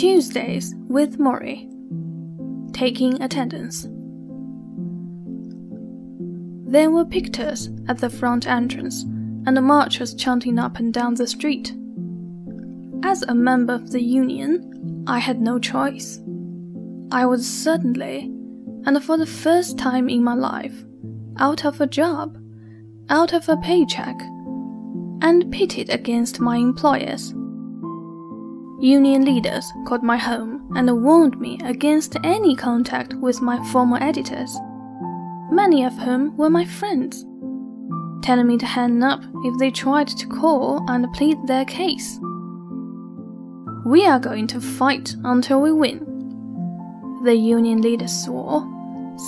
Tuesdays with Morrie. Taking attendance. There were pictures at the front entrance, and the marchers chanting up and down the street. As a member of the union, I had no choice. I was suddenly, and for the first time in my life, out of a job, out of a paycheck, and pitted against my employers. Union leaders called my home and warned me against any contact with my former editors, many of whom were my friends, telling me to hang up if they tried to call and plead their case. We are going to fight until we win. The Union leaders swore,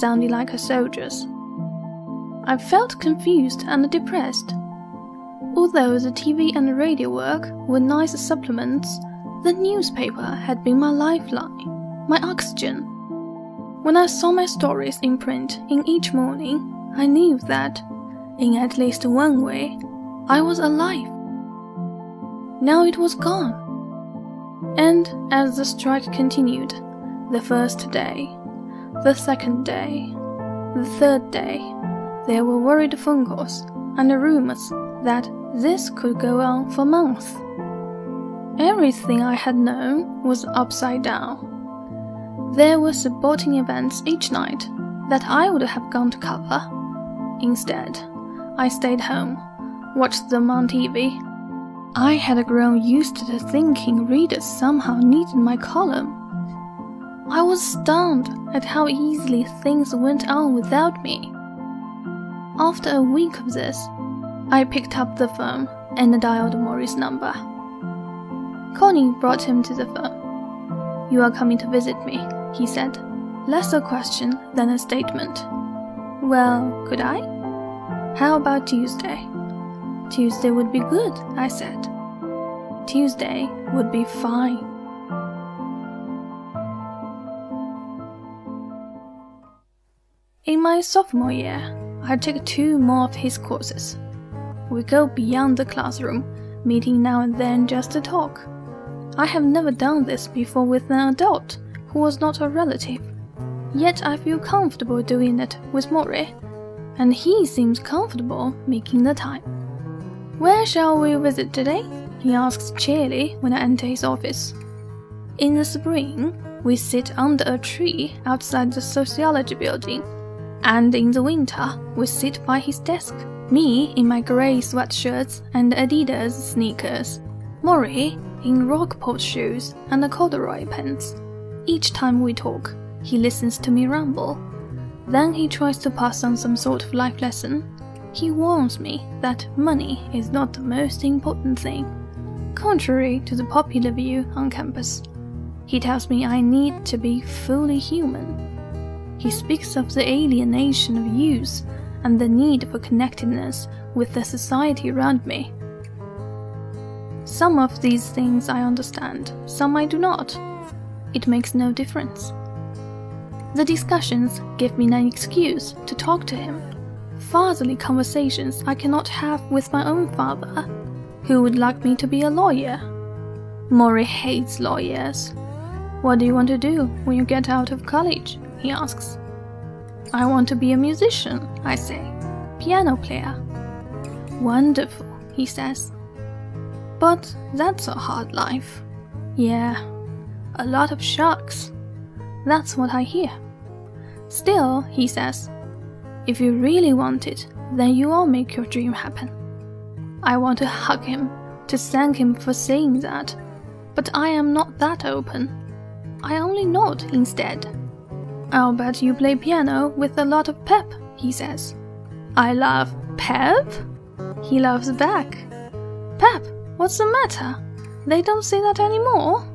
sounding like soldiers. I felt confused and depressed. Although the TV and radio work were nice supplements, the newspaper had been my lifeline, my oxygen. When I saw my stories in print in each morning, I knew that, in at least one way, I was alive. Now it was gone. And as the strike continued, the first day, the second day, the third day, there were worried phone calls and rumors that this could go on for months. Everything I had known was upside down. There were sporting events each night that I would have gone to cover. Instead, I stayed home, watched them on TV. I had grown used to thinking readers somehow needed my column. I was stunned at how easily things went on without me. After a week of this, I picked up the phone and dialed Morrie's number. Connie brought him to the phone. You are coming to visit me, he said, less a question than a statement. Well, could I? How about Tuesday? Tuesday would be good, I said. Tuesday would be fine. In my sophomore year, I took two more of his courses. We go beyond the classroom, meeting now and then just to talk. I have never done this before with an adult who was not a relative. Yet I feel comfortable doing it with Morrie, and he seems comfortable making the time. Where shall we visit today? he asks cheerily when I enter his office. In the spring, we sit under a tree outside the sociology building, and in the winter, we sit by his desk, me in my grey sweatshirts and Adidas sneakers, Morrie in Rockport shoes and a corduroy pants. Each time we talk, he listens to me ramble. Then he tries to pass on some sort of life lesson. He warns me that money is not the most important thing, contrary to the popular view on campus. He tells me I need to be fully human. He speaks of the alienation of youth and the need for connectedness with the society around me. Some of these things I understand, some I do not. It makes no difference. The discussions give me an excuse to talk to him. Fatherly conversations I cannot have with my own father, who would like me to be a lawyer. Morrie hates lawyers. What do you want to do when you get out of college? he asks. I want to be a musician, I say. Piano player. Wonderful, he says. But that's a hard life. Yeah, a lot of sharks. That's what I hear. Still, he says, if you really want it, then you will make your dream happen. I want to hug him, to thank him for saying that, but I am not that open. I only nod instead. I'll bet you play piano with a lot of pep, he says. I love pep? He loves back. Pep, What's the matter? They don't say that anymore.